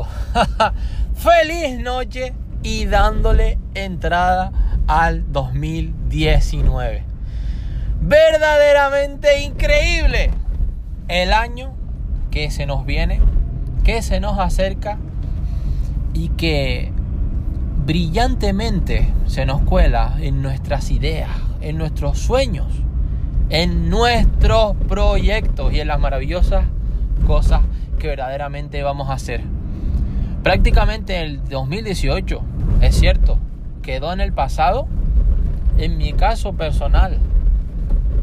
Feliz noche y dándole entrada al 2019. Verdaderamente increíble el año que se nos viene, que se nos acerca y que brillantemente se nos cuela en nuestras ideas, en nuestros sueños, en nuestros proyectos y en las maravillosas cosas que verdaderamente vamos a hacer. Prácticamente el 2018, es cierto, quedó en el pasado. En mi caso personal,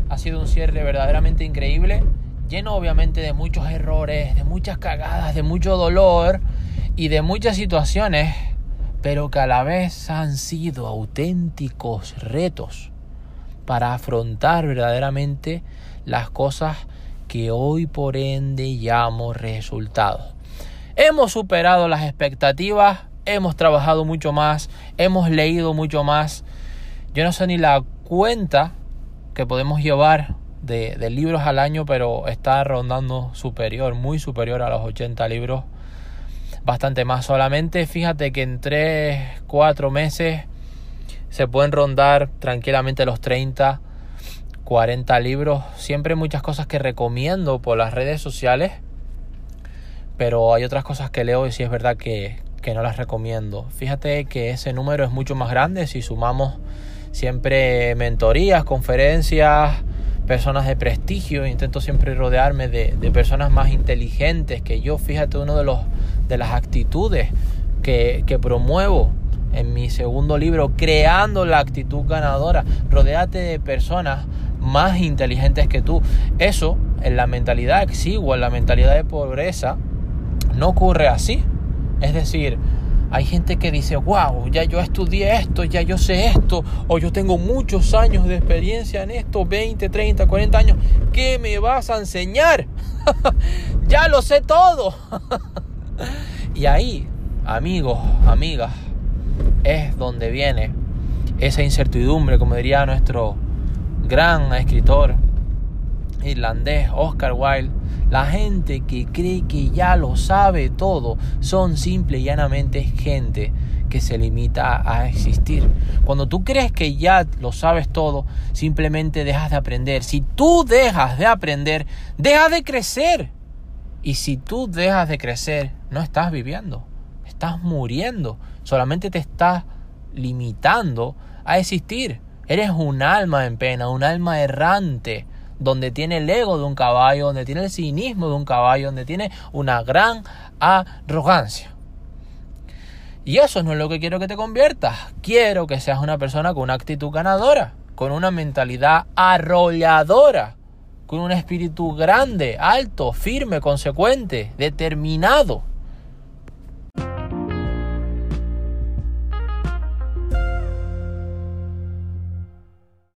ha sido un cierre verdaderamente increíble, lleno obviamente de muchos errores, de muchas cagadas, de mucho dolor y de muchas situaciones, pero que a la vez han sido auténticos retos para afrontar verdaderamente las cosas que hoy por ende llamo resultados. Hemos superado las expectativas, hemos trabajado mucho más, hemos leído mucho más. Yo no sé ni la cuenta que podemos llevar de, libros al año, pero está rondando superior, muy superior a los 80 libros, bastante más. Solamente fíjate que en 3, 4 meses se pueden rondar tranquilamente los 30 40 libros. Siempre muchas cosas que recomiendo por las redes sociales. Pero hay otras cosas que leo y sí es verdad que, que no las recomiendo. Fíjate que ese número es mucho más grande si sumamos siempre mentorías, conferencias, personas de prestigio. Intento siempre rodearme de, de, personas más inteligentes que yo. Fíjate, uno de, los, de las actitudes que, que promuevo en mi segundo libro, Creando la actitud ganadora. Rodéate de personas más inteligentes que tú. Eso en la mentalidad exigua, en la mentalidad de pobreza, no ocurre así. Es decir, hay gente que dice, wow, ya yo estudié esto, ya yo sé esto, o yo tengo muchos años de experiencia en esto, 20, 30, 40 años, ¿qué me vas a enseñar? ya lo sé todo. y ahí, amigos, amigas, es donde viene esa incertidumbre, como diría nuestro gran escritor irlandés Oscar Wilde, la gente que cree que ya lo sabe todo son simple y llanamente gente que se limita a existir. Cuando tú crees que ya lo sabes todo, simplemente dejas de aprender. Si tú dejas de aprender, dejas de crecer. Y si tú dejas de crecer, no estás viviendo, estás muriendo. Solamente te estás limitando a existir. Eres un alma en pena, un alma errante, donde tiene el ego de un caballo, donde tiene el cinismo de un caballo, donde tiene una gran arrogancia. Y eso no es lo que quiero que te conviertas. Quiero que seas una persona con una actitud ganadora, con una mentalidad arrolladora, con un espíritu grande, alto, firme, consecuente, determinado.